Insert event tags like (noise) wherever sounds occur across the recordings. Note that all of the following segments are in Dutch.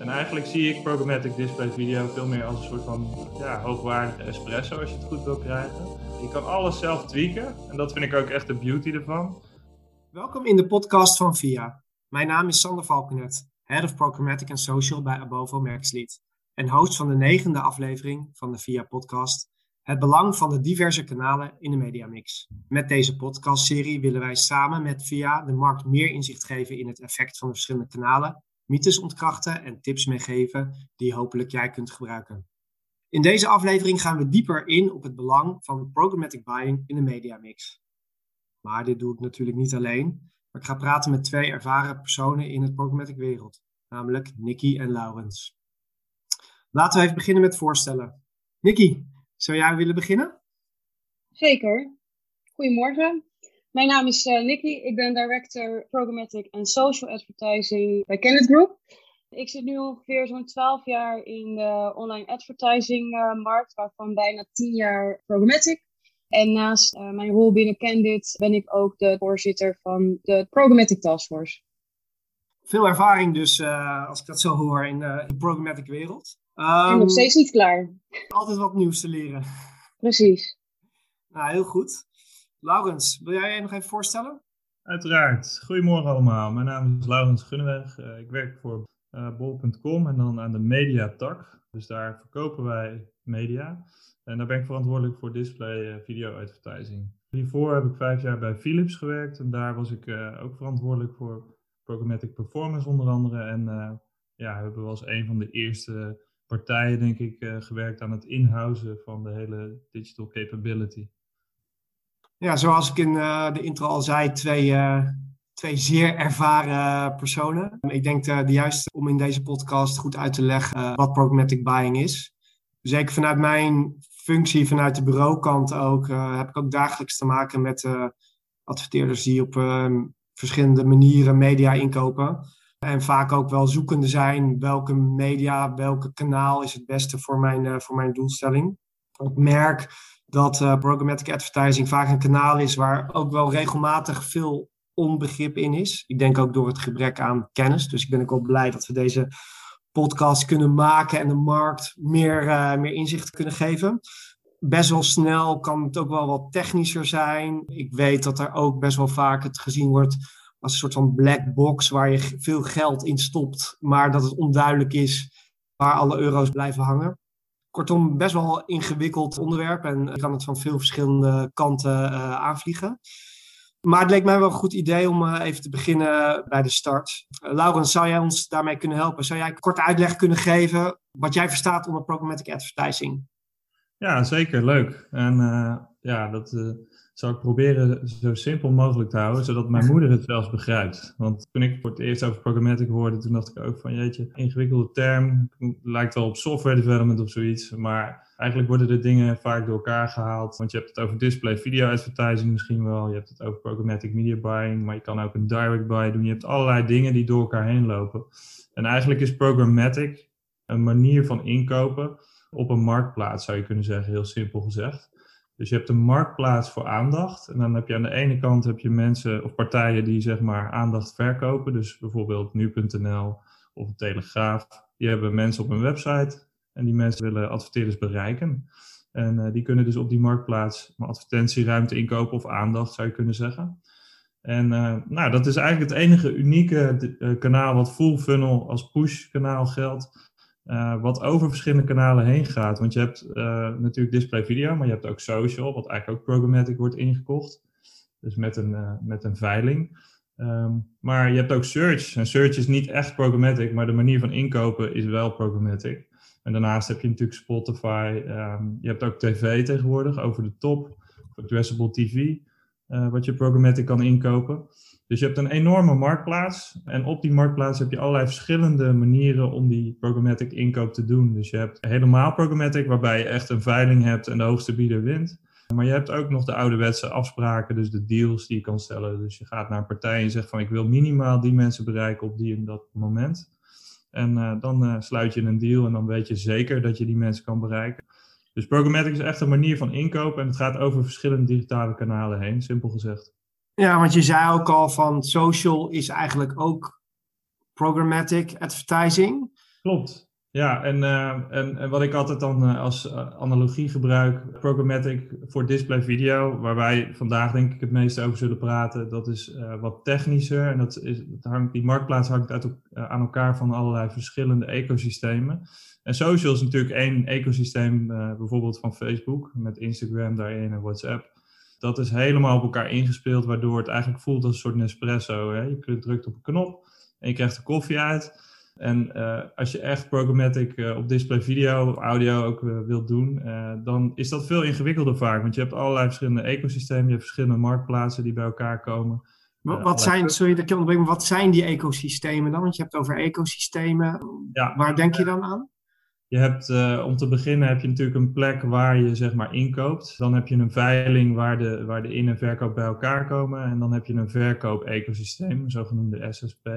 En eigenlijk zie ik programmatic display video veel meer als een soort van ja, hoogwaardige espresso als je het goed wil krijgen. Je kan alles zelf tweaken en dat vind ik ook echt de beauty ervan. Welkom in de podcast van VIA. Mijn naam is Sander Valkenet, Head of Programmatic and Social bij Abovo Merkslead en host van de negende aflevering van de VIA podcast Het belang van de diverse kanalen in de mediamix. Met deze podcastserie willen wij samen met VIA de markt meer inzicht geven in het effect van de verschillende kanalen mythes ontkrachten en tips meegeven die hopelijk jij kunt gebruiken. In deze aflevering gaan we dieper in op het belang van programmatic buying in de mediamix. Maar dit doe ik natuurlijk niet alleen, maar ik ga praten met twee ervaren personen in het programmatic wereld, namelijk Nicky en Laurens. Laten we even beginnen met voorstellen. Nicky, zou jij willen beginnen? Zeker. Goedemorgen. Mijn naam is uh, Nikki. Ik ben director Programmatic en Social Advertising bij Kenneth Group. Ik zit nu ongeveer zo'n 12 jaar in de online advertising uh, markt, waarvan bijna 10 jaar programmatic. En naast uh, mijn rol binnen Candid ben ik ook de voorzitter van de Programmatic Taskforce. Veel ervaring dus, als ik dat zo hoor, in de, programmatic wereld. Um, en nog steeds niet klaar. Altijd wat nieuws te leren. Precies. Nou, heel goed. Laurens, wil jij je nog even voorstellen? Uiteraard. Goedemorgen allemaal. Mijn naam is Laurens Gunneweg. Uh, ik werk voor uh, bol.com en dan aan de mediatak. Dus daar verkopen wij media. En daar ben ik verantwoordelijk voor display uh, video advertising. Hiervoor heb ik vijf jaar bij Philips gewerkt en daar was ik ook verantwoordelijk voor programmatic performance onder andere. En ja, hebben we als een van de eerste partijen, denk ik, gewerkt aan het inhousen van de hele digital capability. Ja, zoals ik in uh, de intro al zei, twee, uh, twee zeer ervaren personen. Ik denk uh, de juiste om in deze podcast goed uit te leggen wat programmatic buying is. Zeker vanuit mijn functie, vanuit de bureaukant ook, heb ik ook dagelijks te maken met adverteerders die op verschillende manieren media inkopen. En vaak ook wel zoekende zijn welke media, welke kanaal is het beste voor mijn, voor mijn doelstelling. Ik merk dat uh, programmatic advertising vaak een kanaal is waar ook wel regelmatig veel onbegrip in is. Ik denk ook door het gebrek aan kennis. Dus ik ben ook wel blij dat we deze podcast kunnen maken en de markt meer, uh, meer inzicht kunnen geven. Best wel snel kan het ook wel wat technischer zijn. Ik weet dat er ook best wel vaak het gezien wordt als een soort van black box waar je veel geld in stopt, maar dat het onduidelijk is waar alle euro's blijven hangen. Kortom, best wel ingewikkeld onderwerp en je kan het van veel verschillende kanten uh, aanvliegen. Maar het leek mij wel een goed idee om uh, even te beginnen bij de start. Uh, Laurens, zou jij ons daarmee kunnen helpen? Zou jij kort uitleg kunnen geven wat jij verstaat onder programmatic advertising? Ja, zeker. Leuk. En ja, dat zal ik proberen zo simpel mogelijk te houden, zodat mijn (laughs) moeder het zelfs begrijpt. Want toen ik voor het eerst over programmatic hoorde, toen dacht ik ook van, jeetje, ingewikkelde term, lijkt wel op software development of zoiets, maar eigenlijk worden de dingen vaak door elkaar gehaald. Want je hebt het over display video advertising misschien wel, je hebt het over programmatic media buying, maar je kan ook een direct buy doen. Je hebt allerlei dingen die door elkaar heen lopen. En eigenlijk is programmatic een manier van inkopen op een marktplaats, zou je kunnen zeggen, heel simpel gezegd. Dus je hebt een marktplaats voor aandacht. En dan heb je aan de ene kant heb je mensen of partijen die zeg maar aandacht verkopen. Dus bijvoorbeeld nu.nl of Telegraaf. Die hebben mensen op hun website. En die mensen willen adverteerders bereiken. En uh, die kunnen dus op die marktplaats advertentieruimte inkopen of aandacht zou je kunnen zeggen. En uh, nou, dat is eigenlijk het enige unieke uh, kanaal wat full funnel als push kanaal geldt. Uh, wat over verschillende kanalen heen gaat. Want je hebt uh, natuurlijk display video, maar je hebt ook social, wat eigenlijk ook programmatic wordt ingekocht. Dus met een, uh, met een veiling. Um, maar je hebt ook search. En search is niet echt programmatic, maar de manier van inkopen is wel programmatic. En daarnaast heb je natuurlijk Spotify. Um, je hebt ook tv tegenwoordig, over de top. Addressable TV, wat je programmatic kan inkopen. Dus je hebt een enorme marktplaats en op die marktplaats heb je allerlei verschillende manieren om die programmatic inkoop te doen. Dus je hebt helemaal programmatic waarbij je echt een veiling hebt en de hoogste bieder wint. Maar je hebt ook nog de ouderwetse afspraken, dus de deals die je kan stellen. Dus je gaat naar een partij en zegt van ik wil minimaal die mensen bereiken op die en dat moment. En uh, dan uh, sluit je een deal en dan weet je zeker dat je die mensen kan bereiken. Dus programmatic is echt een manier van inkopen en het gaat over verschillende digitale kanalen heen, simpel gezegd. Ja, want je zei ook al van social is eigenlijk ook programmatic advertising. Klopt. Ja, en, uh, en, en, wat ik altijd dan uh, als uh, analogie gebruik, programmatic voor display video, waar wij vandaag denk ik het meest over zullen praten, dat is wat technischer. En dat is, hangt, die marktplaats hangt uit, aan elkaar van allerlei verschillende ecosystemen. En social is natuurlijk één ecosysteem, bijvoorbeeld van Facebook, met Instagram daarin en WhatsApp. Dat is helemaal op elkaar ingespeeld, waardoor het eigenlijk voelt als een soort Nespresso. Hè? Je drukt op een knop en je krijgt de koffie uit. En uh, als je echt programmatic uh, op display video, audio ook uh, wilt doen, dan is dat veel ingewikkelder vaak. Want je hebt allerlei verschillende ecosystemen, je hebt verschillende marktplaatsen die bij elkaar komen. Wat, wat zijn, sorry dat ik maar wat zijn die ecosystemen dan? Want je hebt het over ecosystemen. Ja. Waar denk je dan aan? Je hebt, om te beginnen heb je natuurlijk een plek waar je zeg maar inkoopt. Dan heb je een veiling waar de, waar de in- en verkoop bij elkaar komen. En dan heb je een verkoop-ecosysteem, een zogenoemde SSP.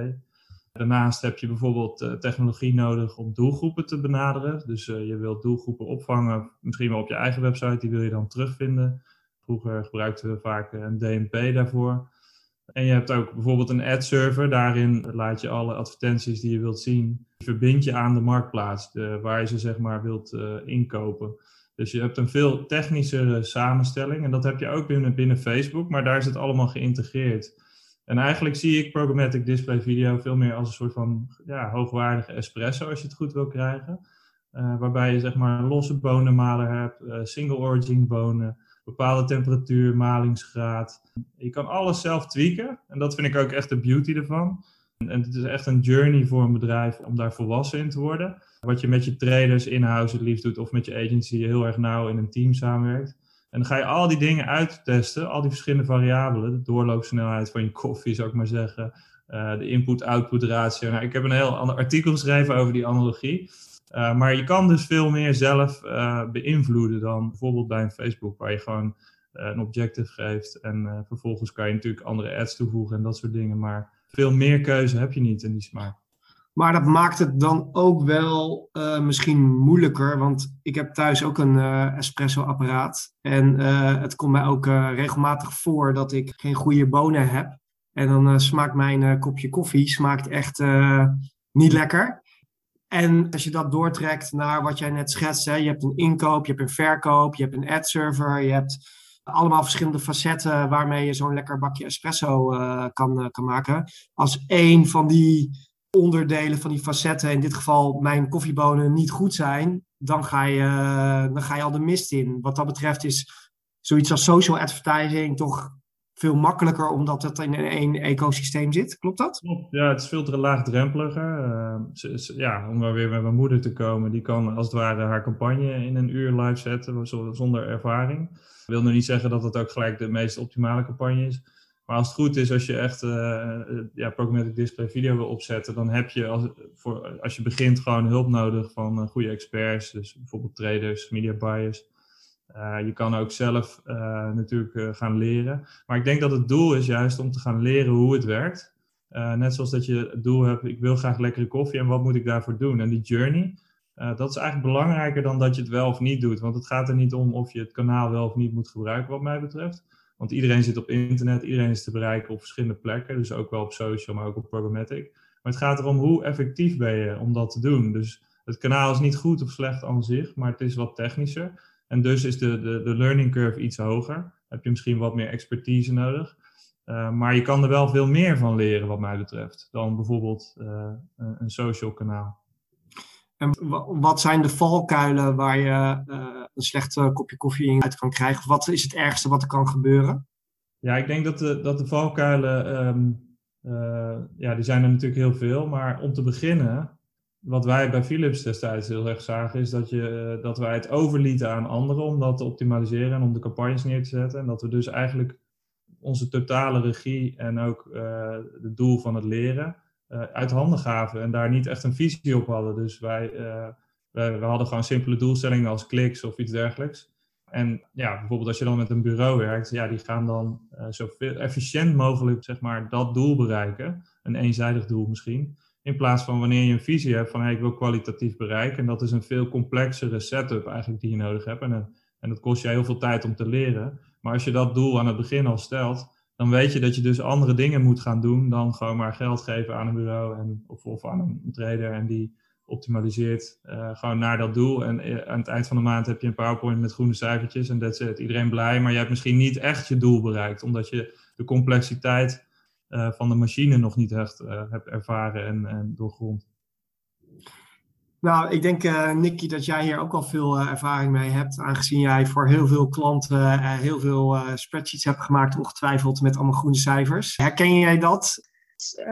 Daarnaast heb je bijvoorbeeld uh, technologie nodig om doelgroepen te benaderen. Dus uh, je wilt doelgroepen opvangen, misschien wel op je eigen website, die wil je dan terugvinden. Vroeger gebruikten we vaak een DMP daarvoor. En je hebt ook bijvoorbeeld een ad server. Daarin laat je alle advertenties die je wilt zien, verbind je aan de marktplaats, waar je ze zeg maar wilt uh, inkopen. Dus je hebt een veel technischere samenstelling. En dat heb je ook binnen, binnen Facebook, maar daar is het allemaal geïntegreerd. En eigenlijk zie ik programmatic display video veel meer als een soort van ja, hoogwaardige espresso als je het goed wil krijgen. Uh, waarbij je zeg maar losse bonenmaler hebt, uh, single origin bonen, bepaalde temperatuur, malingsgraad. Je kan alles zelf tweaken en dat vind ik ook echt de beauty ervan. En, het is echt een journey voor een bedrijf om daar volwassen in te worden. Wat je met je traders in-house het liefst doet of met je agency heel erg nauw in een team samenwerkt. En dan ga je al die dingen uittesten, al die verschillende variabelen. De doorloopsnelheid van je koffie, zou ik maar zeggen. Uh, de input-output ratio. Nou, ik heb een heel ander artikel geschreven over die analogie. Uh, maar je kan dus veel meer zelf uh, beïnvloeden dan bijvoorbeeld bij een Facebook, waar je gewoon een objective geeft. En vervolgens kan je natuurlijk andere ads toevoegen en dat soort dingen. Maar veel meer keuze heb je niet in die smaak. Maar dat maakt het dan ook wel uh, misschien moeilijker, want ik heb thuis ook een uh, espresso-apparaat. En uh, het komt mij ook regelmatig voor dat ik geen goede bonen heb. En dan smaakt mijn kopje koffie smaakt echt niet lekker. En als je dat doortrekt naar wat jij net schetst, hè, je hebt een inkoop, je hebt een verkoop, je hebt een ad-server, je hebt allemaal verschillende facetten waarmee je zo'n lekker bakje espresso kan, kan maken. Als één van die onderdelen van die facetten, in dit geval mijn koffiebonen, niet goed zijn, dan ga je, dan ga je al de mist in. Wat dat betreft is zoiets als social advertising toch veel makkelijker omdat het in één ecosysteem zit. Klopt dat? Ja, het is veel te laagdrempeliger. Uh, ja, om maar weer met mijn moeder te komen, die kan als het ware haar campagne in een uur live zetten zonder ervaring. Ik wil nu niet zeggen dat het ook gelijk de meest optimale campagne is. Maar als het goed is, als je echt uh, ja, programmatic display video wil opzetten, dan heb je als, voor, als je begint gewoon hulp nodig van uh, goede experts. Dus bijvoorbeeld traders, media buyers. Je kan ook zelf natuurlijk gaan leren. Maar ik denk dat het doel is juist om te gaan leren hoe het werkt. net zoals dat je het doel hebt, ik wil graag lekkere koffie en wat moet ik daarvoor doen? En die journey, dat is eigenlijk belangrijker dan dat je het wel of niet doet. Want het gaat er niet om of je het kanaal wel of niet moet gebruiken, wat mij betreft. Want iedereen zit op internet, iedereen is te bereiken op verschillende plekken. Dus ook wel op social, maar ook op programmatic. Maar het gaat erom hoe effectief ben je om dat te doen. Dus het kanaal is niet goed of slecht aan zich, maar het is wat technischer. En dus is de, de, de learning curve iets hoger. Heb je misschien wat meer expertise nodig. Uh, maar je kan er wel veel meer van leren, wat mij betreft, dan bijvoorbeeld uh, een social kanaal. En wat zijn de valkuilen waar je uh, een slecht kopje koffie in uit kan krijgen? Wat is het ergste wat er kan gebeuren? Ja, ik denk dat de, dat de valkuilen, um, uh, ja, die zijn er natuurlijk heel veel. Maar om te beginnen, wat wij bij Philips destijds heel erg zagen, is dat, je, uh, dat wij het overlieten aan anderen om dat te optimaliseren en om de campagnes neer te zetten. En dat we dus eigenlijk onze totale regie en ook het doel van het leren uit handen gaven en daar niet echt een visie op hadden. Dus wij, uh, wij, we hadden gewoon simpele doelstellingen als kliks of iets dergelijks. En ja, bijvoorbeeld als je dan met een bureau werkt, ja, die gaan dan uh, zo efficiënt mogelijk zeg maar, dat doel bereiken. Een eenzijdig doel misschien. In plaats van wanneer je een visie hebt van hey, ik wil kwalitatief bereiken. En dat is een veel complexere setup eigenlijk die je nodig hebt. En, en dat kost je heel veel tijd om te leren. Maar als je dat doel aan het begin al stelt, dan weet je dat je dus andere dingen moet gaan doen dan gewoon maar geld geven aan een bureau en, of, of aan een trader en die optimaliseert gewoon naar dat doel. En aan het eind van de maand heb je een PowerPoint met groene cijfertjes en dat zet iedereen blij. Maar je hebt misschien niet echt je doel bereikt, omdat je de complexiteit van de machine nog niet echt hebt ervaren en, en doorgrond. Nou, ik denk, uh, Nicky, dat jij hier ook al veel uh, ervaring mee hebt, aangezien jij voor heel veel klanten uh, heel veel spreadsheets hebt gemaakt, ongetwijfeld met allemaal groene cijfers. Herken jij dat?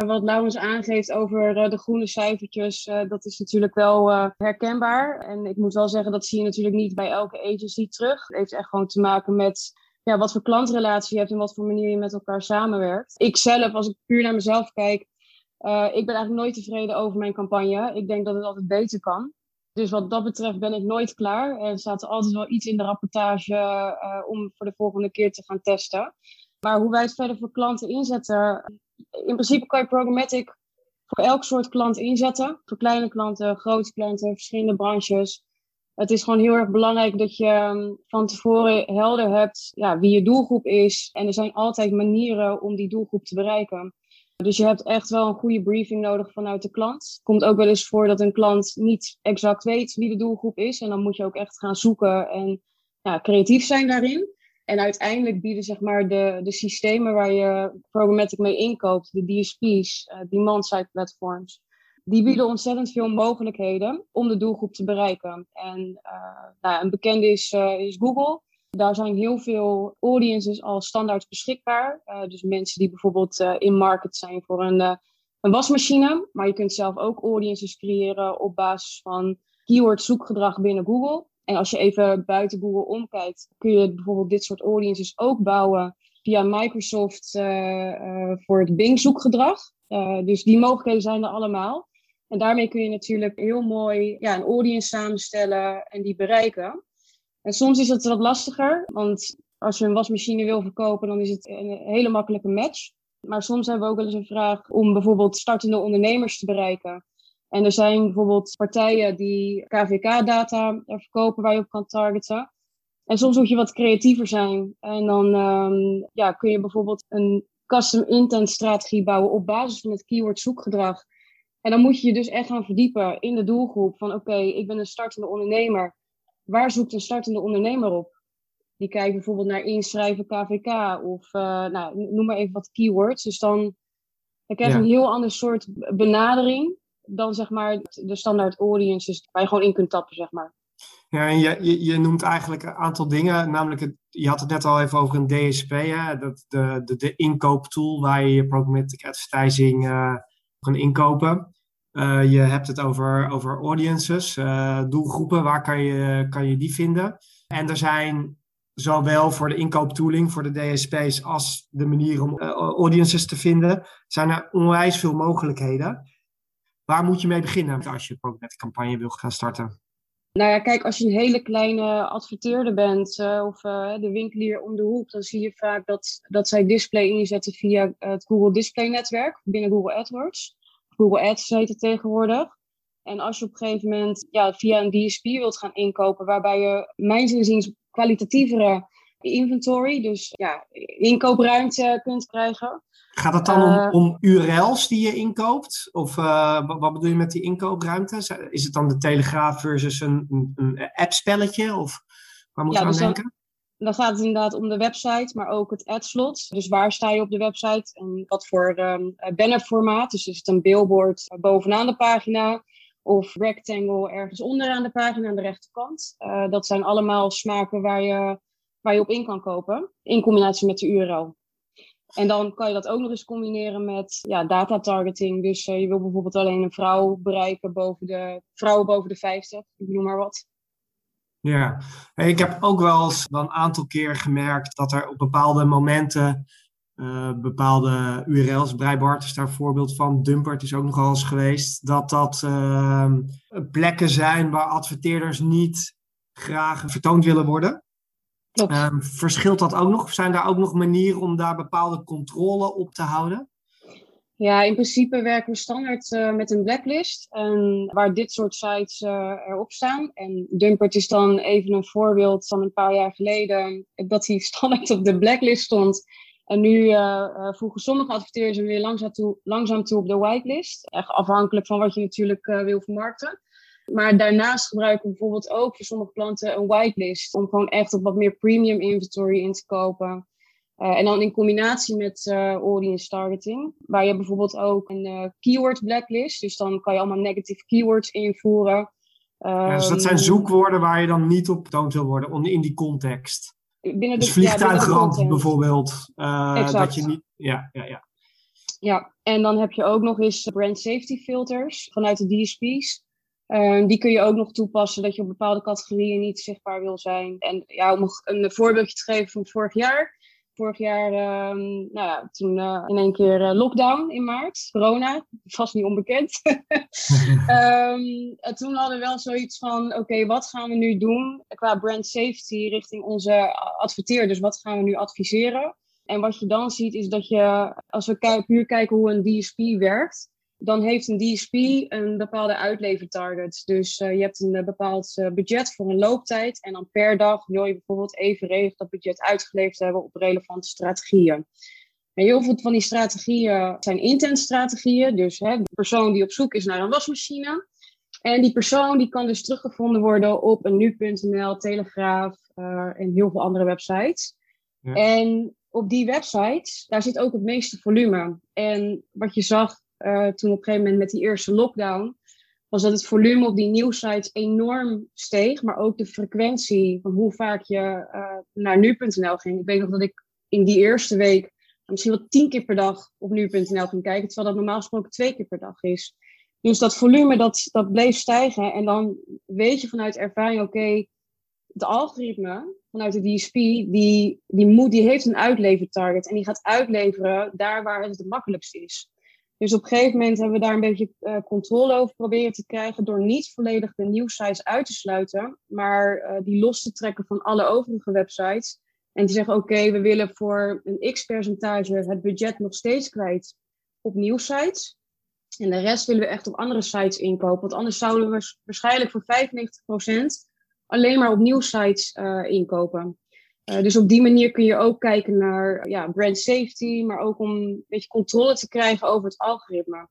Wat Laurens aangeeft over de groene cijfertjes, dat is natuurlijk wel herkenbaar. En ik moet wel zeggen, dat zie je natuurlijk niet bij elke agency terug. Het heeft echt gewoon te maken met ja, wat voor klantrelatie je hebt en wat voor manier je met elkaar samenwerkt. Ik zelf, als ik puur naar mezelf kijk, uh, ik ben eigenlijk nooit tevreden over mijn campagne. Ik denk dat het altijd beter kan. Dus wat dat betreft ben ik nooit klaar. Er staat altijd wel iets in de rapportage uh, om voor de volgende keer te gaan testen. Maar hoe wij het verder voor klanten inzetten. In principe kan je programmatic voor elk soort klant inzetten. Voor kleine klanten, grote klanten, verschillende branches. Het is gewoon heel erg belangrijk dat je um, van tevoren helder hebt ja, wie je doelgroep is. En er zijn altijd manieren om die doelgroep te bereiken. Dus je hebt echt wel een goede briefing nodig vanuit de klant. Komt ook wel eens voor dat een klant niet exact weet wie de doelgroep is. En dan moet je ook echt gaan zoeken en ja, creatief zijn daarin. En uiteindelijk bieden zeg maar, de, de systemen waar je programmatic mee inkoopt, de DSP's, uh, eh, demand-side platforms, die bieden ontzettend veel mogelijkheden om de doelgroep te bereiken. En uh, nou, een bekende is, uh, is Google. Daar zijn heel veel audiences al standaard beschikbaar. Uh, dus mensen die bijvoorbeeld uh, in market zijn voor een, uh, een wasmachine. Maar je kunt zelf ook audiences creëren op basis van keyword zoekgedrag binnen Google. En als je even buiten Google omkijkt, kun je bijvoorbeeld dit soort audiences ook bouwen via Microsoft voor het Bing zoekgedrag. dus die mogelijkheden zijn er allemaal. En daarmee kun je natuurlijk heel mooi ja, een audience samenstellen en die bereiken. En soms is het wat lastiger, want als je een wasmachine wil verkopen, dan is het een hele makkelijke match. Maar soms hebben we ook wel eens een vraag om bijvoorbeeld startende ondernemers te bereiken. En er zijn bijvoorbeeld partijen die KVK-data verkopen waar je op kan targeten. En soms moet je wat creatiever zijn. En dan um, ja, kun je bijvoorbeeld een custom intent strategie bouwen op basis van het keyword zoekgedrag. En dan moet je je dus echt gaan verdiepen in de doelgroep van oké, ik ben een startende ondernemer waar zoekt een startende ondernemer op? Die kijkt bijvoorbeeld naar inschrijven KVK of uh, nou, noem maar even wat keywords. Dus dan, dan krijg je een heel ander soort benadering dan zeg maar de standaard audiences waar je gewoon in kunt tappen, zeg maar. Ja, en je, je, je noemt eigenlijk een aantal dingen, namelijk het, je had het net al even over een DSP, hè? Dat, de, de, de inkooptool waar je je programmatic advertising uh, kan inkopen. Uh, je hebt het over, over audiences, uh, doelgroepen, waar kan je, kan je die vinden? En er zijn zowel voor de inkooptooling, voor de DSP's, als de manier om uh, audiences te vinden, zijn er onwijs veel mogelijkheden. Waar moet je mee beginnen als je een campagne wil gaan starten? Nou ja, kijk, als je een hele kleine adverteerder bent of de winkelier om de hoek, dan zie je vaak dat, dat zij display inzetten via het Google Display Netwerk binnen Google AdWords. Google Ads heet het tegenwoordig. En als je op een gegeven moment ja, via een DSP wilt gaan inkopen, waarbij je mijn inziens kwalitatievere inventory, dus ja, inkoopruimte kunt krijgen. Gaat het dan om, eh, om, URL's die je inkoopt? Of uh, wat bedoel je met die inkoopruimte? Is het dan de Telegraaf versus een, een, een app-spelletje? Of waar moet je aan dus denken? Dan gaat het inderdaad om de website, maar ook het adslot. Dus waar sta je op de website en wat voor um, bannerformaat. Dus is het een billboard bovenaan de pagina of rectangle ergens onderaan de pagina aan de rechterkant. Uh, dat zijn allemaal smaken waar je, waar je op in kan kopen, in combinatie met de URL. En dan kan je dat ook nog eens combineren met ja, data targeting. Dus je wil bijvoorbeeld alleen een vrouw bereiken boven de vrouwen boven de 50, ik noem maar wat. Ja, ik heb ook wel eens een aantal keer gemerkt dat er op bepaalde momenten uh, bepaalde URL's, Breibart is daar een voorbeeld van, Dumpert is ook nogal eens geweest, dat dat uh, plekken zijn waar adverteerders niet graag vertoond willen worden. Uh, verschilt dat ook nog? Zijn daar ook nog manieren om daar bepaalde controle op te houden? Ja, in principe werken we standaard uh, met een blacklist. En waar dit soort sites uh, erop staan. En Dumpert is dan even een voorbeeld van een paar jaar geleden. Dat hij (laughs) standaard op de blacklist stond. En nu voegen sommige adverteerders weer langzaam toe, langzaam toe op de whitelist. Echt afhankelijk van wat je natuurlijk wil vermarkten. Maar daarnaast gebruiken we bijvoorbeeld ook voor sommige klanten een whitelist. Om gewoon echt op wat meer premium inventory in te kopen. Uh, en dan in combinatie met uh, audience targeting, waar je bijvoorbeeld ook een uh, keyword blacklist, dus dan kan je allemaal negative keywords invoeren. Ja, dus dat zijn ehm, zoekwoorden waar je dan niet op getoond wil worden in die context. Binnen de, dus vliegtuigramp ja, bijvoorbeeld. dat je niet, ja, ja, ja. Ja, en dan heb je ook nog eens brand safety filters vanuit de DSP's. Ehm, die kun je ook nog toepassen dat je op bepaalde categorieën niet zichtbaar wil zijn. En ja, om een voorbeeldje te geven van vorig jaar. Vorig jaar, uh, nou ja, toen uh, in één keer uh, lockdown in maart, corona, vast niet onbekend. (laughs) um, toen hadden we wel zoiets van, oké, wat gaan we nu doen qua brand safety richting onze adverteerders? Wat gaan we nu adviseren? En wat je dan ziet is dat je, als we puur kijken hoe een DSP werkt, dan heeft een DSP een bepaalde uitlevertarget. Dus uh, je hebt een uh, bepaald uh, budget voor een looptijd. En dan per dag wil je bijvoorbeeld evenredig dat budget uitgeleverd hebben op relevante strategieën. En heel veel van die strategieën zijn intent-strategieën. Dus hè, de persoon die op zoek is naar een wasmachine. En die persoon die kan dus teruggevonden worden op een nu.nl, Telegraaf en heel veel andere websites. Ja. En op die websites, daar zit ook het meeste volume. En wat je zag uh, toen op een gegeven moment met die eerste lockdown, was dat het volume op die nieuwsites enorm steeg, maar ook de frequentie van hoe vaak je uh, naar nu.nl ging. Ik weet nog dat ik in die eerste week misschien wel tien keer per dag op nu.nl ging kijken, terwijl dat normaal gesproken twee keer per dag is. Dus dat volume, dat, dat bleef stijgen. En dan weet je vanuit ervaring, oké, okay, het algoritme vanuit de DSP, die, die, moet, die heeft een uitlevertarget. En die gaat uitleveren daar waar het het makkelijkst is. Dus op een gegeven moment hebben we daar een beetje uh, controle over proberen te krijgen door niet volledig de nieuwsites uit te sluiten, maar uh, die los te trekken van alle overige websites. En te zeggen, oké, we willen voor een x percentage het budget nog steeds kwijt op nieuwsites. En de rest willen we echt op andere sites inkopen. Want anders zouden we waarschijnlijk voor 95% alleen maar op nieuwsites uh, inkopen. Uh, dus op die manier kun je ook kijken naar ja, brand safety, maar ook om een beetje controle te krijgen over het algoritme.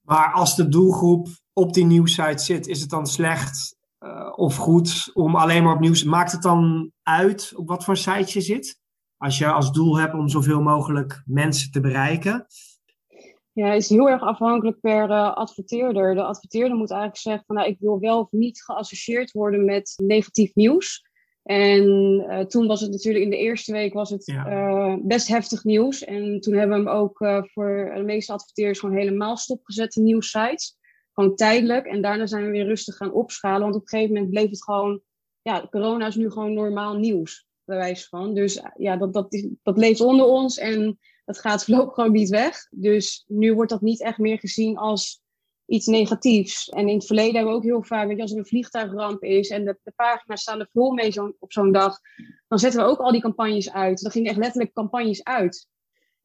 Maar als de doelgroep op die nieuwsite zit, is het dan slecht uh, of goed om alleen maar op nieuws... Maakt het dan uit op wat voor site je zit? Als je als doel hebt om zoveel mogelijk mensen te bereiken? Ja, het is heel erg afhankelijk per uh, adverteerder. De adverteerder moet eigenlijk zeggen van nou, ik wil wel of niet geassocieerd worden met negatief nieuws. En uh, toen was het natuurlijk in de eerste week was het uh, best heftig nieuws. En toen hebben we hem ook uh, voor de meeste adverteerders gewoon helemaal stopgezet, de nieuwsites. Gewoon tijdelijk. En daarna zijn we weer rustig gaan opschalen. Want op een gegeven moment bleef het gewoon, ja, corona is nu gewoon normaal nieuws, bij wijze van. Dus ja, dat, dat, dat leeft onder ons en dat gaat voorlopig gewoon niet weg. Dus nu wordt dat niet echt meer gezien als iets negatiefs. En in het verleden hebben we ook heel vaak, je, als er een vliegtuigramp is en de, de pagina's staan er vol mee zo, op zo'n dag, dan zetten we ook al die campagnes uit. Dan gingen echt letterlijk campagnes uit.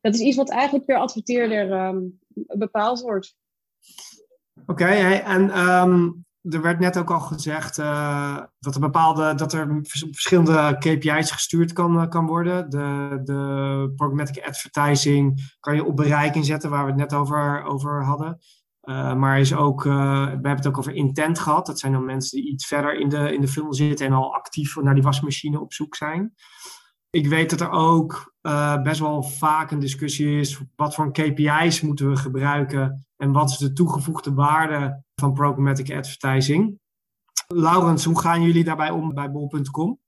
Dat is iets wat eigenlijk per adverteerder um, bepaald wordt. Oké, en um, er werd net ook al gezegd uh, dat er bepaalde dat er verschillende KPI's gestuurd kan, uh, kan worden. De, de programmatic advertising kan je op bereik inzetten, waar we het net over, over hadden. Uh, maar is ook, uh, we hebben het ook over intent gehad. Dat zijn dan mensen die iets verder in de, in de funnel zitten en al actief naar die wasmachine op zoek zijn. Ik weet dat er ook uh, best wel vaak een discussie is. Wat voor KPI's moeten we gebruiken en wat is de toegevoegde waarde van programmatic advertising? Laurens, hoe gaan jullie daarbij om bij bol.com?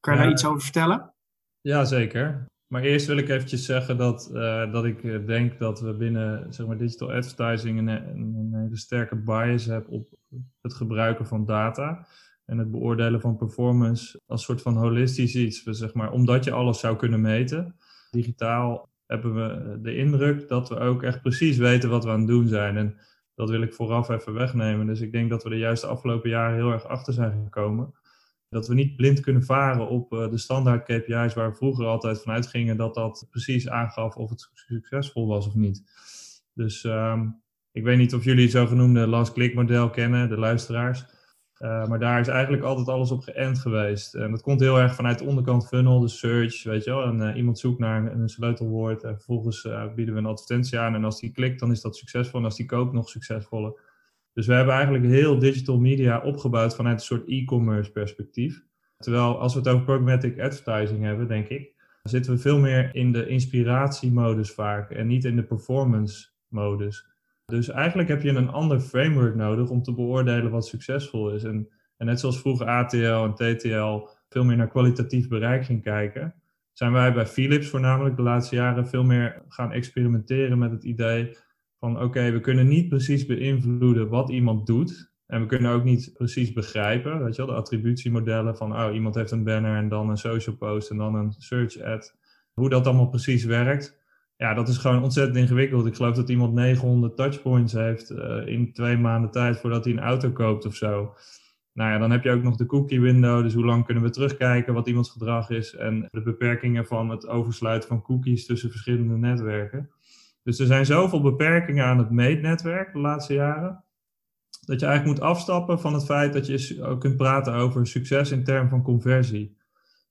Kan je daar iets over vertellen? Ja, zeker. Maar eerst wil ik eventjes zeggen dat, uh, dat ik eh, denk dat we binnen zeg maar, digital advertising een, een, hele sterke bias hebben op het gebruiken van data. En het beoordelen van performance als soort van holistisch iets. We, zeg maar, omdat je alles zou kunnen meten. Digitaal hebben we de indruk dat we ook echt precies weten wat we aan het doen zijn. En dat wil ik vooraf even wegnemen. Dus ik denk dat we er juist de afgelopen jaren heel erg achter zijn gekomen dat we niet blind kunnen varen op uh, de standaard KPI's waar we vroeger altijd van uitgingen dat dat precies aangaf of het succesvol was of niet. Dus um, ik weet niet of jullie het zogenoemde last click model kennen, de luisteraars. Uh, maar daar is eigenlijk altijd alles op geënt geweest. En dat komt heel erg vanuit de onderkant funnel, de search, weet je wel. En uh, iemand zoekt naar een, een sleutelwoord en vervolgens bieden we een advertentie aan. En als die klikt, dan is dat succesvol. En als die koopt, nog succesvoller. Dus we hebben eigenlijk heel digital media opgebouwd vanuit een soort e-commerce perspectief. Terwijl als we het over programmatic advertising hebben, denk ik, zitten we veel meer in de inspiratiemodus vaak en niet in de performance modus. Dus eigenlijk heb je een ander framework nodig om te beoordelen wat succesvol is. En, en net zoals vroeger ATL en TTL veel meer naar kwalitatief bereik ging kijken, zijn wij bij Philips voornamelijk de laatste jaren veel meer gaan experimenteren met het idee oké, we kunnen niet precies beïnvloeden wat iemand doet. En we kunnen ook niet precies begrijpen, weet je wel, de attributiemodellen van oh, iemand heeft een banner en dan een social post en dan een search ad. Hoe dat allemaal precies werkt, ja, dat is gewoon ontzettend ingewikkeld. Ik geloof dat iemand 900 touchpoints heeft uh, in twee maanden tijd voordat hij een auto koopt of zo. Nou ja, dan heb je ook nog de cookie window. Dus hoe lang kunnen we terugkijken wat iemands gedrag is. En de beperkingen van het oversluiten van cookies tussen verschillende netwerken. Dus er zijn zoveel beperkingen aan het meetnetwerk de laatste jaren. Dat je eigenlijk moet afstappen van het feit dat je kunt praten over succes in termen van conversie.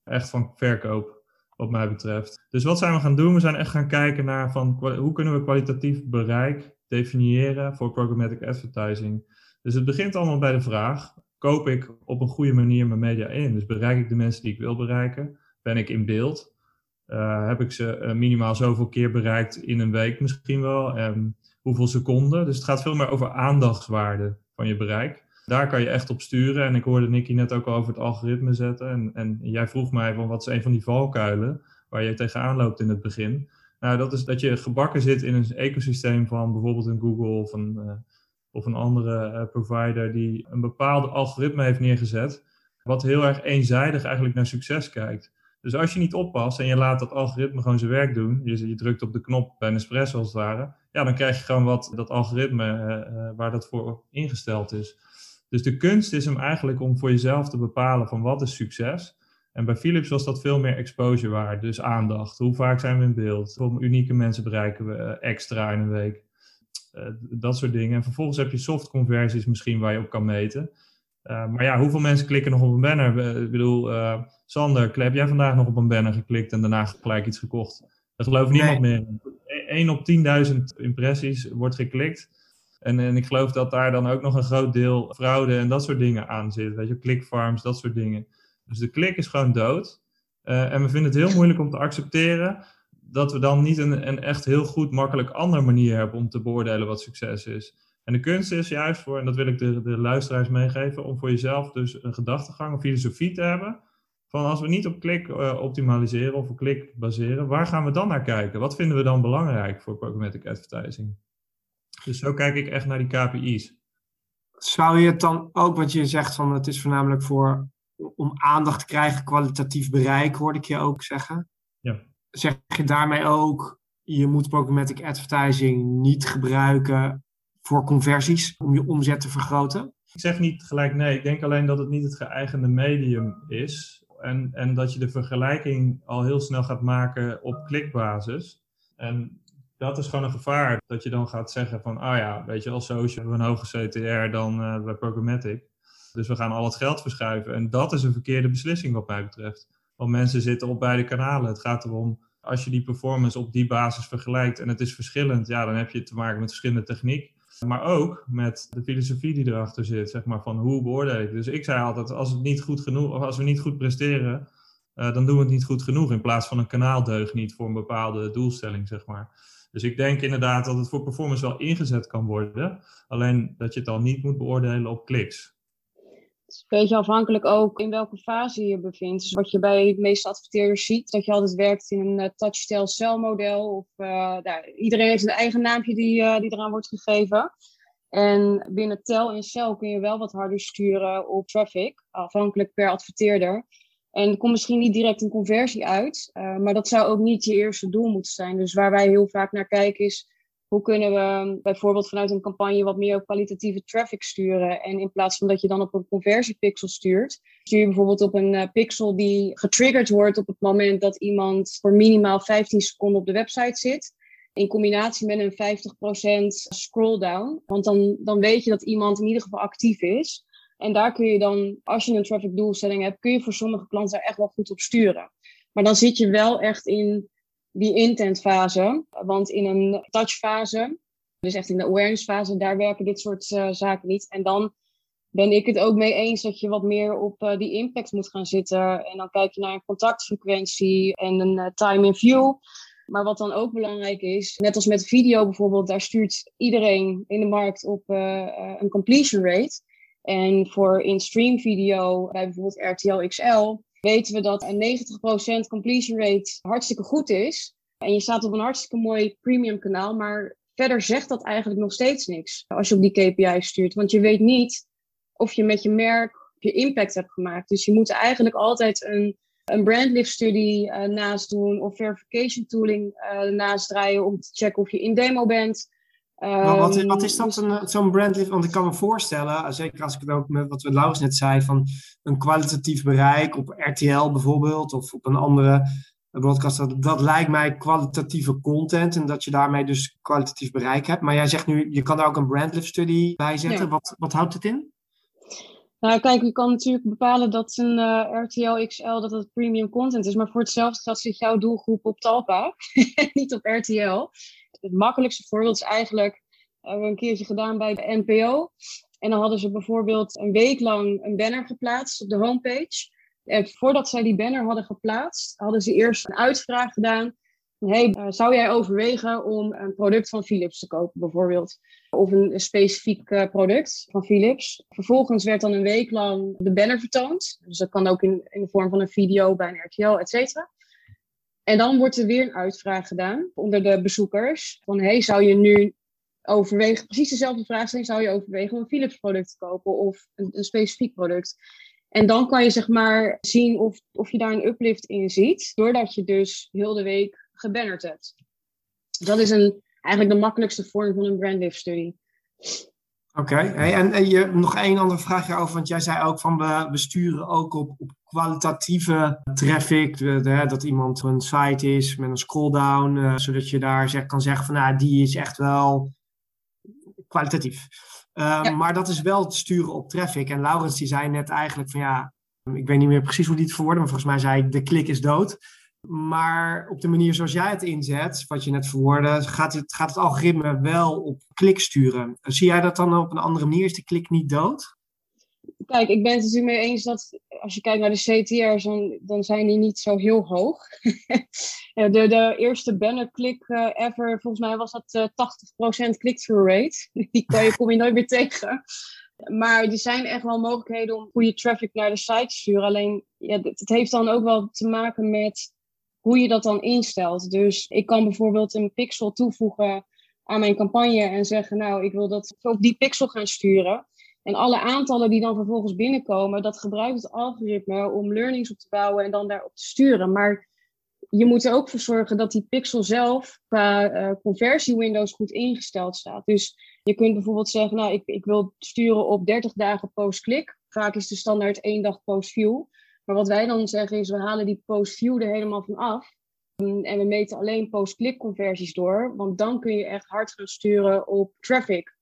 Echt van verkoop wat mij betreft. Dus wat zijn we gaan doen? We zijn echt gaan kijken naar van hoe kunnen we kwalitatief bereik definiëren voor programmatic advertising. Dus het begint allemaal bij de vraag: koop ik op een goede manier mijn media in? Dus bereik ik de mensen die ik wil bereiken? Ben ik in beeld? Uh, heb ik ze uh, minimaal zoveel keer bereikt in een week misschien wel? En hoeveel seconden? Dus het gaat veel meer over aandachtswaarde van je bereik. Daar kan je echt op sturen. En ik hoorde Nicky net ook al over het algoritme zetten. En, en jij vroeg mij van wat is een van die valkuilen waar je tegenaan loopt in het begin. Nou, dat is dat je gebakken zit in een ecosysteem van bijvoorbeeld een Google of een, uh, of een andere provider die een bepaalde algoritme heeft neergezet, wat heel erg eenzijdig eigenlijk naar succes kijkt. Dus als je niet oppast en je laat dat algoritme gewoon zijn werk doen, je, je drukt op de knop bij Nespresso als het ware, ja, dan krijg je gewoon wat dat algoritme uh, waar dat voor ingesteld is. Dus de kunst is hem eigenlijk om voor jezelf te bepalen van wat is succes. En bij Philips was dat veel meer exposure waard, dus aandacht. Hoe vaak zijn we in beeld? Hoeveel unieke mensen bereiken we eh, extra in een week? Dat soort dingen. En vervolgens heb je soft conversies misschien waar je op kan meten. Uh, maar ja, hoeveel mensen klikken nog op een banner? Ik bedoel, uh, Sander, heb jij vandaag nog op een banner geklikt en daarna gelijk iets gekocht? Dat gelooft niemand nee. meer. 1 op 10.000 impressies wordt geklikt. En, en ik geloof dat daar dan ook nog een groot deel fraude en dat soort dingen aan zit. Weet je, clickfarms, dat soort dingen. Dus de klik is gewoon dood. Uh, en we vinden het heel moeilijk om te accepteren dat we dan niet een, een echt heel goed, makkelijk andere manier hebben om te beoordelen wat succes is. En de kunst is juist voor, en dat wil ik de, de luisteraars meegeven, om voor jezelf dus een gedachtegang, een filosofie te hebben. Van als we niet op klik uh, optimaliseren of op klik baseren, waar gaan we dan naar kijken? Wat vinden we dan belangrijk voor programmatic advertising? Dus zo kijk ik echt naar die KPI's. Zou je het dan ook, wat je zegt, van het is voornamelijk voor om aandacht te krijgen, kwalitatief bereik, hoorde ik je ook zeggen. Ja. Zeg je daarmee ook, je moet programmatic advertising niet gebruiken voor conversies om je omzet te vergroten? Ik zeg niet gelijk nee. Ik denk alleen dat het niet het geëigende medium is. En, en dat je de vergelijking al heel snel gaat maken op klikbasis. En dat is gewoon een gevaar. Dat je dan gaat zeggen van, ah ja, weet je, als social hebben we een hoge CTR dan uh, bij programmatic. Dus we gaan al het geld verschuiven. En dat is een verkeerde beslissing wat mij betreft. Want mensen zitten op beide kanalen. Het gaat erom, als je die performance op die basis vergelijkt en het is verschillend, ja, dan heb je te maken met verschillende techniek. Maar ook met de filosofie die erachter zit, zeg maar, van hoe beoordeel ik. Dus ik zei altijd, als, het niet goed genoeg, of als we niet goed presteren, uh, dan doen we het niet goed genoeg. In plaats van een kanaal niet voor een bepaalde doelstelling, zeg maar. Dus ik denk inderdaad dat het voor performance wel ingezet kan worden. Alleen dat je het dan niet moet beoordelen op kliks. Een beetje afhankelijk ook in welke fase je bevindt. Dus wat je bij de meeste adverteerders ziet, dat je altijd werkt in een uh, touch cell model. Of, uh, nou, iedereen heeft een eigen naampje die, uh, die eraan wordt gegeven. En binnen tel en cel kun je wel wat harder sturen op traffic, afhankelijk per adverteerder. En er komt misschien niet direct een conversie uit, maar dat zou ook niet je eerste doel moeten zijn. Dus waar wij heel vaak naar kijken is, hoe kunnen we bijvoorbeeld vanuit een campagne wat meer kwalitatieve traffic sturen? En in plaats van dat je dan op een conversiepixel stuurt, stuur je bijvoorbeeld op een uh, pixel die getriggerd wordt op het moment dat iemand voor minimaal 15 seconden op de website zit. In combinatie met een 50% scroll down. Want dan, dan weet je dat iemand in ieder geval actief is. En daar kun je dan, als je een traffic doelstelling hebt, kun je voor sommige klanten daar echt wel goed op sturen. Maar dan zit je wel echt in die intent fase. Want in een touch fase, dus echt in de awareness fase, daar werken dit soort uh, zaken niet. En dan ben ik het ook mee eens dat je wat meer op uh, die impact moet gaan zitten. En dan kijk je naar een contactfrequentie en een uh, time in view. Maar wat dan ook belangrijk is, net als met video bijvoorbeeld, daar stuurt iedereen in de markt op een completion rate. En voor in-stream video bij bijvoorbeeld RTL XL weten we dat een 90% completion rate hartstikke goed is. En je staat op een hartstikke mooi premium kanaal, maar verder zegt dat eigenlijk nog steeds niks als je op die KPI stuurt. Want je weet niet of je met je merk je impact hebt gemaakt. Dus je moet eigenlijk altijd een, een brandlift studie uh, naast doen of verification tooling uh, naast draaien om te checken of je in demo bent. Maar wat, wat is dat, dus- zo'n brandlift? Want ik kan me voorstellen, zeker als ik het ook met wat we Laus net zei, van een kwalitatief bereik op RTL bijvoorbeeld, of op een andere broadcast, dat, dat lijkt mij kwalitatieve content en dat je daarmee dus kwalitatief bereik hebt. Maar jij zegt nu, je kan daar ook een brandlift study bij zetten. Wat, wat houdt het in? Nou, kijk, je kan natuurlijk bepalen dat een uh, RTL XL dat het premium content is, maar voor hetzelfde geld zit jouw doelgroep op Talpa, (laughs) niet op RTL. Het makkelijkste voorbeeld is eigenlijk, hebben we een keertje gedaan bij de NPO. En dan hadden ze bijvoorbeeld een week lang een banner geplaatst op de homepage. En voordat zij die banner hadden geplaatst, hadden ze eerst een uitvraag gedaan. Hey, uh, zou jij overwegen om een product van Philips te kopen, bijvoorbeeld? Of een, specifiek uh, product van Philips. Vervolgens werd dan een week lang de banner vertoond. Dus dat kan ook in, in de vorm van een video bij een RTL, et cetera. En dan wordt er weer een uitvraag gedaan onder de bezoekers. Van, hey, zou je nu overwegen, precies dezelfde vraag stellen, zou je overwegen om een Philips product te kopen of een, een, specifiek product? En dan kan je zeg maar zien of, of je daar een uplift in ziet, doordat je dus heel de week gebannerd hebt. Dat is een, eigenlijk de makkelijkste vorm van een brandlift study. Oké, hey, en, en je, nog één andere vraagje over, want jij zei ook van we, we sturen ook op, op kwalitatieve traffic, de, dat iemand een site is met een scroll-down, uh, zodat je daar zeg, kan zeggen van nou, die is echt wel kwalitatief. Uh, Maar dat is wel het sturen op traffic. En Laurens die zei net eigenlijk van ja, ik weet niet meer precies hoe die het verwoordde, maar volgens mij zei de klik is dood. Maar op de manier zoals jij het inzet, wat je net verwoordde, gaat het, gaat het algoritme wel op klik sturen. Zie jij dat dan op een andere manier? Is de klik niet dood? Kijk, ik ben het natuurlijk mee eens dat als je kijkt naar de CTR's, dan, dan zijn die niet zo heel hoog. (laughs) de, de eerste banner-klik uh, ever, volgens mij was dat uh, 80% click-through rate. (laughs) Die kan je, kom je nooit meer tegen. Maar er zijn echt wel mogelijkheden om goede traffic naar de site te sturen. Alleen, ja, het heeft dan ook wel te maken met hoe je dat dan instelt. Dus ik kan bijvoorbeeld een pixel toevoegen aan mijn campagne en zeggen, nou, ik wil dat op die pixel gaan sturen. En alle aantallen die dan vervolgens binnenkomen, dat gebruikt het algoritme om learnings op te bouwen en dan daarop te sturen. Maar je moet er ook voor zorgen dat die pixel zelf qua uh, conversiewindows goed ingesteld staat. Dus je kunt bijvoorbeeld zeggen, nou, ik, ik wil sturen op 30 dagen post-click. Vaak is de standaard één dag post-view. Maar wat wij dan zeggen is, we halen die post-view er helemaal van af. En we meten alleen post-click conversies door. Want dan kun je echt hard gaan sturen op traffic.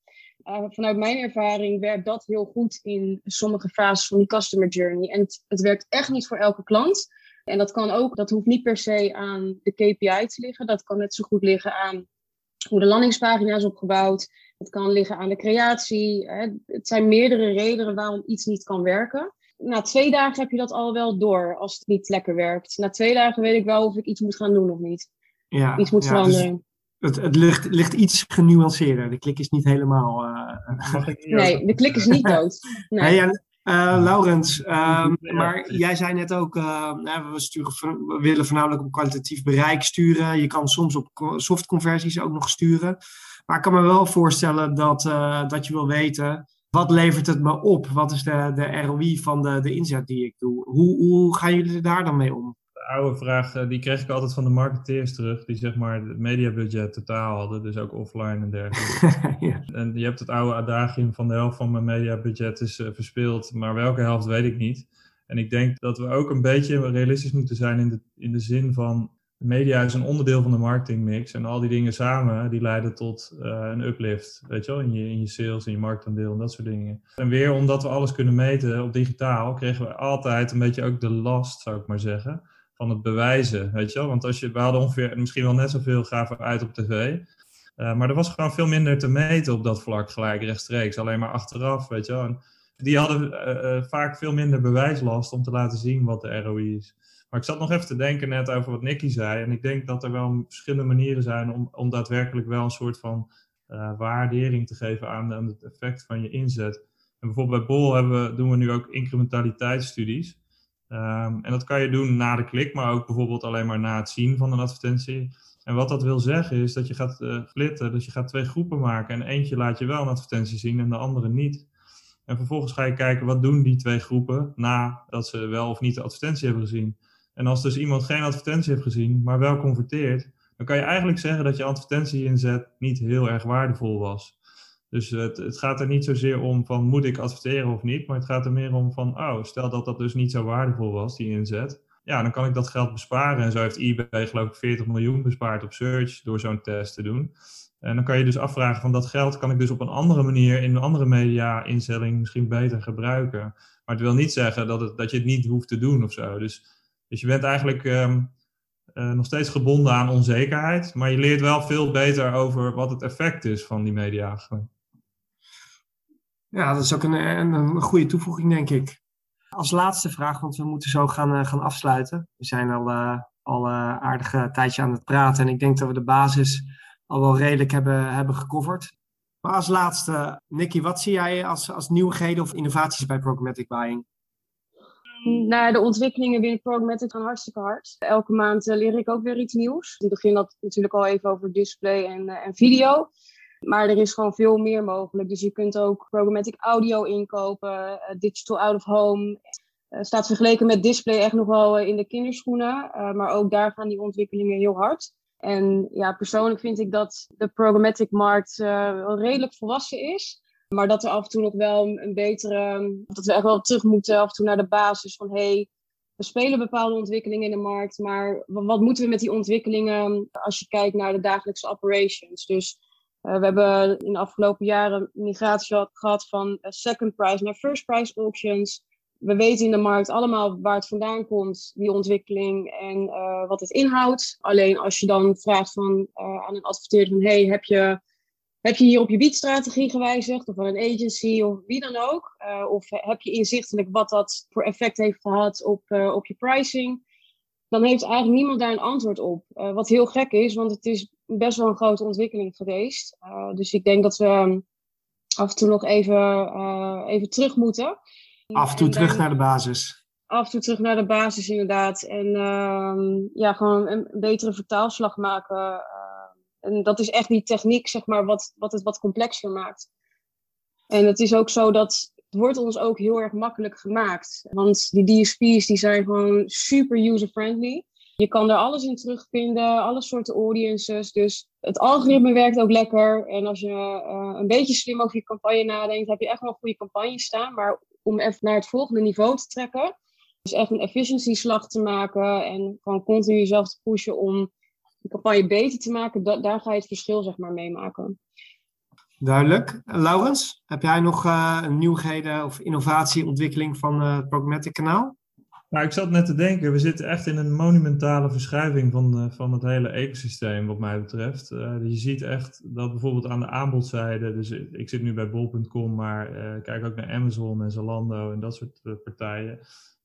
Uh, vanuit mijn ervaring werkt dat heel goed in sommige fases van die customer journey. En het, werkt echt niet voor elke klant. En dat kan ook, dat hoeft niet per se aan de KPI te liggen. Dat kan net zo goed liggen aan hoe de landingspagina is opgebouwd. Het kan liggen aan de creatie. Hè. Het zijn meerdere redenen waarom iets niet kan werken na twee dagen heb je dat al wel door als het niet lekker werkt. Na twee dagen weet ik wel of ik iets moet gaan doen of niet. Ja, iets moet dus veranderen. het, het ligt, ligt, iets genuanceerder. De klik is niet helemaal. Uh, nee, de klik is niet (laughs) dood. Nee. Hey, uh, Laurens, uh, maar jij zei net ook, we, sturen, we willen voornamelijk op kwalitatief bereik sturen. Je kan soms op softconversies ook nog sturen. Maar ik kan me wel voorstellen dat, dat je wil weten wat levert het me op? Wat is de, de ROI van de, de inzet die ik doe? Hoe, hoe gaan jullie daar dan mee om? De oude vraag, eh, die kreeg ik altijd van de marketeers terug, die zeg maar het mediabudget totaal hadden, dus ook offline en dergelijke. (laughs) ja. En je hebt het oude adagium van de helft van mijn mediabudget is uh, verspeeld, maar welke helft weet ik niet. En ik denk dat we ook een beetje realistisch moeten zijn in de, in de zin van media is een onderdeel van de marketingmix. En al die dingen samen, die leiden tot uh, een uplift. Weet je wel, in je, in je sales, in je marktaandeel en dat soort dingen. En weer omdat we alles kunnen meten op digitaal, kregen we altijd een beetje ook de last, zou ik maar zeggen, van het bewijzen. Weet je wel, want als je, we hadden ongeveer misschien wel net zoveel gaven uit op tv. Uh, maar er was gewoon veel minder te meten op dat vlak, gelijk rechtstreeks. Alleen maar achteraf, weet je wel. En die hadden uh, vaak veel minder bewijslast om te laten zien wat de ROI is. Maar ik zat nog even te denken net over wat Nicky zei. En ik denk dat er wel verschillende manieren zijn om, om daadwerkelijk wel een soort van uh, waardering te geven aan, aan, het effect van je inzet. En bijvoorbeeld bij Bol hebben doen we nu ook incrementaliteitsstudies. Um, en dat kan je doen na de klik, maar ook bijvoorbeeld alleen maar na het zien van een advertentie. En wat dat wil zeggen is dat je gaat uh, dus je gaat twee groepen maken. En eentje laat je wel een advertentie zien en de andere niet. En vervolgens ga je kijken wat doen die twee groepen nadat ze wel of niet de advertentie hebben gezien. En als dus iemand geen advertentie heeft gezien, maar wel converteert, dan kan je eigenlijk zeggen dat je advertentie inzet niet heel erg waardevol was. Dus het, het, gaat er niet zozeer om van moet ik adverteren of niet, maar het gaat er meer om van, oh, stel dat dat dus niet zo waardevol was, die inzet. Ja, dan kan ik dat geld besparen. En zo heeft eBay geloof ik 40 miljoen bespaard op search door zo'n test te doen. En dan kan je dus afvragen van dat geld kan ik dus op een andere manier in een andere media instelling misschien beter gebruiken. Maar het wil niet zeggen dat, het, dat je het niet hoeft te doen of zo. Dus dus je bent eigenlijk um, uh, nog steeds gebonden aan onzekerheid, maar je leert wel veel beter over wat het effect is van die media. Ja, dat is ook een, een, goede toevoeging, denk ik. Als laatste vraag, want we moeten zo gaan, uh, gaan afsluiten. We zijn al, uh, al aardige tijdje aan het praten en ik denk dat we de basis al wel redelijk hebben, hebben gecoverd. Maar als laatste, Nicky, wat zie jij als, als nieuwigheden of innovaties bij programmatic buying? Nou, de ontwikkelingen binnen Programmatic gaan hartstikke hard. Elke maand uh, leer ik ook weer iets nieuws. In het begin had natuurlijk al even over display en, uh, en video. Maar er is gewoon veel meer mogelijk. Dus je kunt ook programmatic audio inkopen, uh, digital out of home. staat vergeleken met display echt nog wel in de kinderschoenen. maar ook daar gaan die ontwikkelingen heel hard. En ja, persoonlijk vind ik dat de programmatic markt wel redelijk volwassen is. Maar dat er af en toe nog wel een betere. Dat we echt wel terug moeten af en toe naar de basis van hey, we spelen bepaalde ontwikkelingen in de markt, maar wat moeten we met die ontwikkelingen als je kijkt naar de dagelijkse operations? Dus uh, we hebben in de afgelopen jaren migratie gehad van second price naar first price auctions. We weten in de markt allemaal waar het vandaan komt, die ontwikkeling en uh, wat het inhoudt. Alleen als je dan vraagt van, aan een adverteerder van hey, heb je heb je hier op je biedstrategie gewijzigd, of aan een agency, of wie dan ook? Uh, of heb je inzichtelijk wat dat voor effect heeft gehad op, uh, op je pricing? Dan heeft eigenlijk niemand daar een antwoord op. Uh, wat heel gek is, want het is best wel een grote ontwikkeling geweest. dus ik denk dat we um, af en toe nog even, even terug moeten. Af en toe en terug naar de basis. Af en toe terug naar de basis, inderdaad. En ehm, ja, gewoon een betere vertaalslag maken en dat is echt die techniek, zeg maar, wat, wat het wat complexer maakt. En het is ook zo dat het wordt ons ook heel erg makkelijk gemaakt. Want die DSP's die zijn gewoon super user-friendly. Je kan er alles in terugvinden, alle soorten audiences. Dus het algoritme werkt ook lekker. En als je uh, een beetje slim over je campagne nadenkt, heb je echt wel een goede campagne staan. Maar om even naar het volgende niveau te trekken, dus echt een efficiency slag te maken en gewoon continu jezelf te pushen om de campagne beter te maken, da daar ga je het verschil zeg maar meemaken. Duidelijk. Laurens, heb jij nog uh, nieuwigheden of innovatieontwikkeling van uh, het Programmatic kanaal? Nou, ik zat net te denken, we zitten echt in een monumentale verschuiving van, uh, van het hele ecosysteem wat mij betreft. je ziet echt dat bijvoorbeeld aan de aanbodzijde, dus ik zit nu bij bol.com, maar kijk ook naar Amazon en Zalando en dat soort partijen.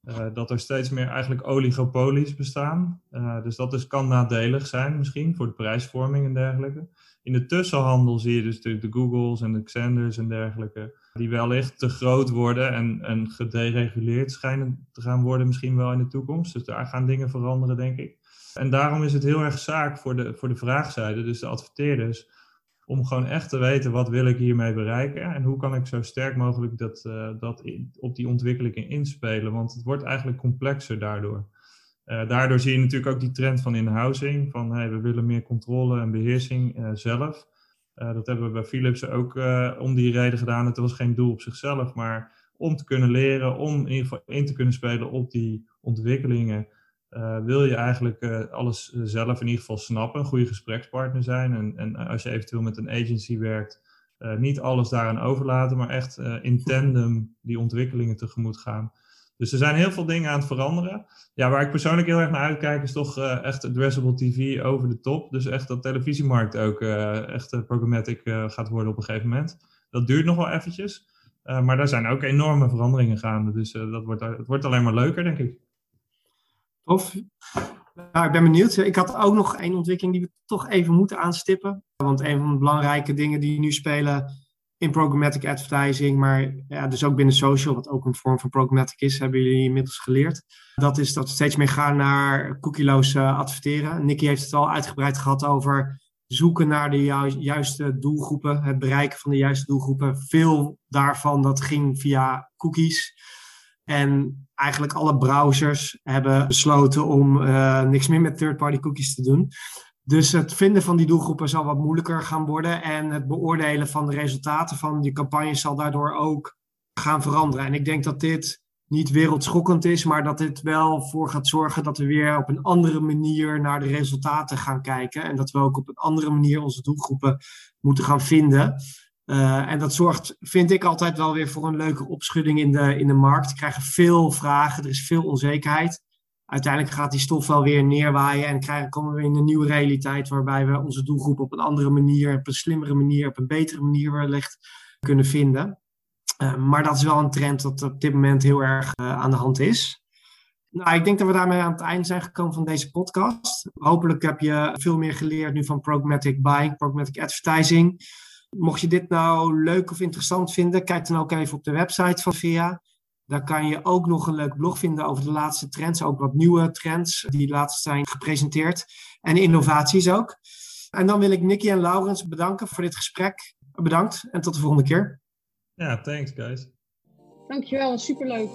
Uh, dat er steeds meer eigenlijk oligopolies bestaan. Uh, dus dat dus kan nadelig zijn misschien voor de prijsvorming en dergelijke. In de tussenhandel zie je dus de, de Googles en de Xanders en dergelijke, die wellicht te groot worden en, en gedereguleerd schijnen te gaan worden misschien wel in de toekomst. Dus daar gaan dingen veranderen, denk ik. En daarom is het heel erg zaak voor de, voor de vraagzijde, dus de adverteerders, om gewoon echt te weten wat wil ik hiermee bereiken en hoe kan ik zo sterk mogelijk dat, uh, dat op die ontwikkelingen inspelen. Want het wordt eigenlijk complexer daardoor. Uh, daardoor zie je natuurlijk ook die trend van in-housing, van hey, we willen meer controle en beheersing uh, zelf. dat hebben we bij Philips ook om die reden gedaan. Het was geen doel op zichzelf, maar om te kunnen leren, om in ieder geval in te kunnen spelen op die ontwikkelingen wil je eigenlijk alles zelf in ieder geval snappen, een goede gesprekspartner zijn. En, en als je eventueel met een agency werkt, niet alles daaraan overlaten, maar echt in tandem die ontwikkelingen tegemoet gaan. Dus er zijn heel veel dingen aan het veranderen. Ja, waar ik persoonlijk heel erg naar uitkijk is toch echt addressable TV over de top. Dus echt dat televisiemarkt ook echt programmatic gaat worden op een gegeven moment. Dat duurt nog wel eventjes. maar daar zijn ook enorme veranderingen gaande. Dus dat wordt, het wordt alleen maar leuker, denk ik. Of, nou, ik ben benieuwd. Ik had ook nog één ontwikkeling die we toch even moeten aanstippen. Want een van de belangrijke dingen die nu spelen in programmatic advertising, maar ja, dus ook binnen social, wat ook een vorm van programmatic is, hebben jullie inmiddels geleerd. Dat is dat we steeds meer gaan naar cookieloos adverteren. Nicky heeft het al uitgebreid gehad over zoeken naar de juiste doelgroepen, het bereiken van de juiste doelgroepen. Veel daarvan dat ging via cookies. En eigenlijk alle browsers hebben besloten om uh, niks meer met third-party cookies te doen. Dus het vinden van die doelgroepen zal wat moeilijker gaan worden. En het beoordelen van de resultaten van die campagne zal daardoor ook gaan veranderen. En ik denk dat dit niet wereldschokkend is, maar dat dit wel voor gaat zorgen dat we weer op een andere manier naar de resultaten gaan kijken. En dat we ook op een andere manier onze doelgroepen moeten gaan vinden. Uh, en dat zorgt, vind ik, altijd wel weer voor een leuke opschudding in de, in de markt. We krijgen veel vragen, er is veel onzekerheid uiteindelijk gaat die stof wel weer neerwaaien en krijgen, komen we in een nieuwe realiteit waarbij we onze doelgroep op een andere manier, op een slimmere manier, op een betere manier wellicht kunnen vinden. Uh, maar dat is wel een trend dat op dit moment heel erg uh, aan de hand is. Nou, ik denk dat we daarmee aan het eind zijn gekomen van deze podcast. Hopelijk heb je veel meer geleerd nu van programmatic buying, programmatic advertising. Mocht je dit nou leuk of interessant vinden, kijk dan ook even op de website van VIA. Daar kan je ook nog een leuk blog vinden over de laatste trends. Ook wat nieuwe trends die laatst zijn gepresenteerd. En innovaties ook. En dan wil ik Nicky en Laurens bedanken voor dit gesprek. Bedankt en tot de volgende keer. Ja, thanks guys. Dankjewel, superleuk.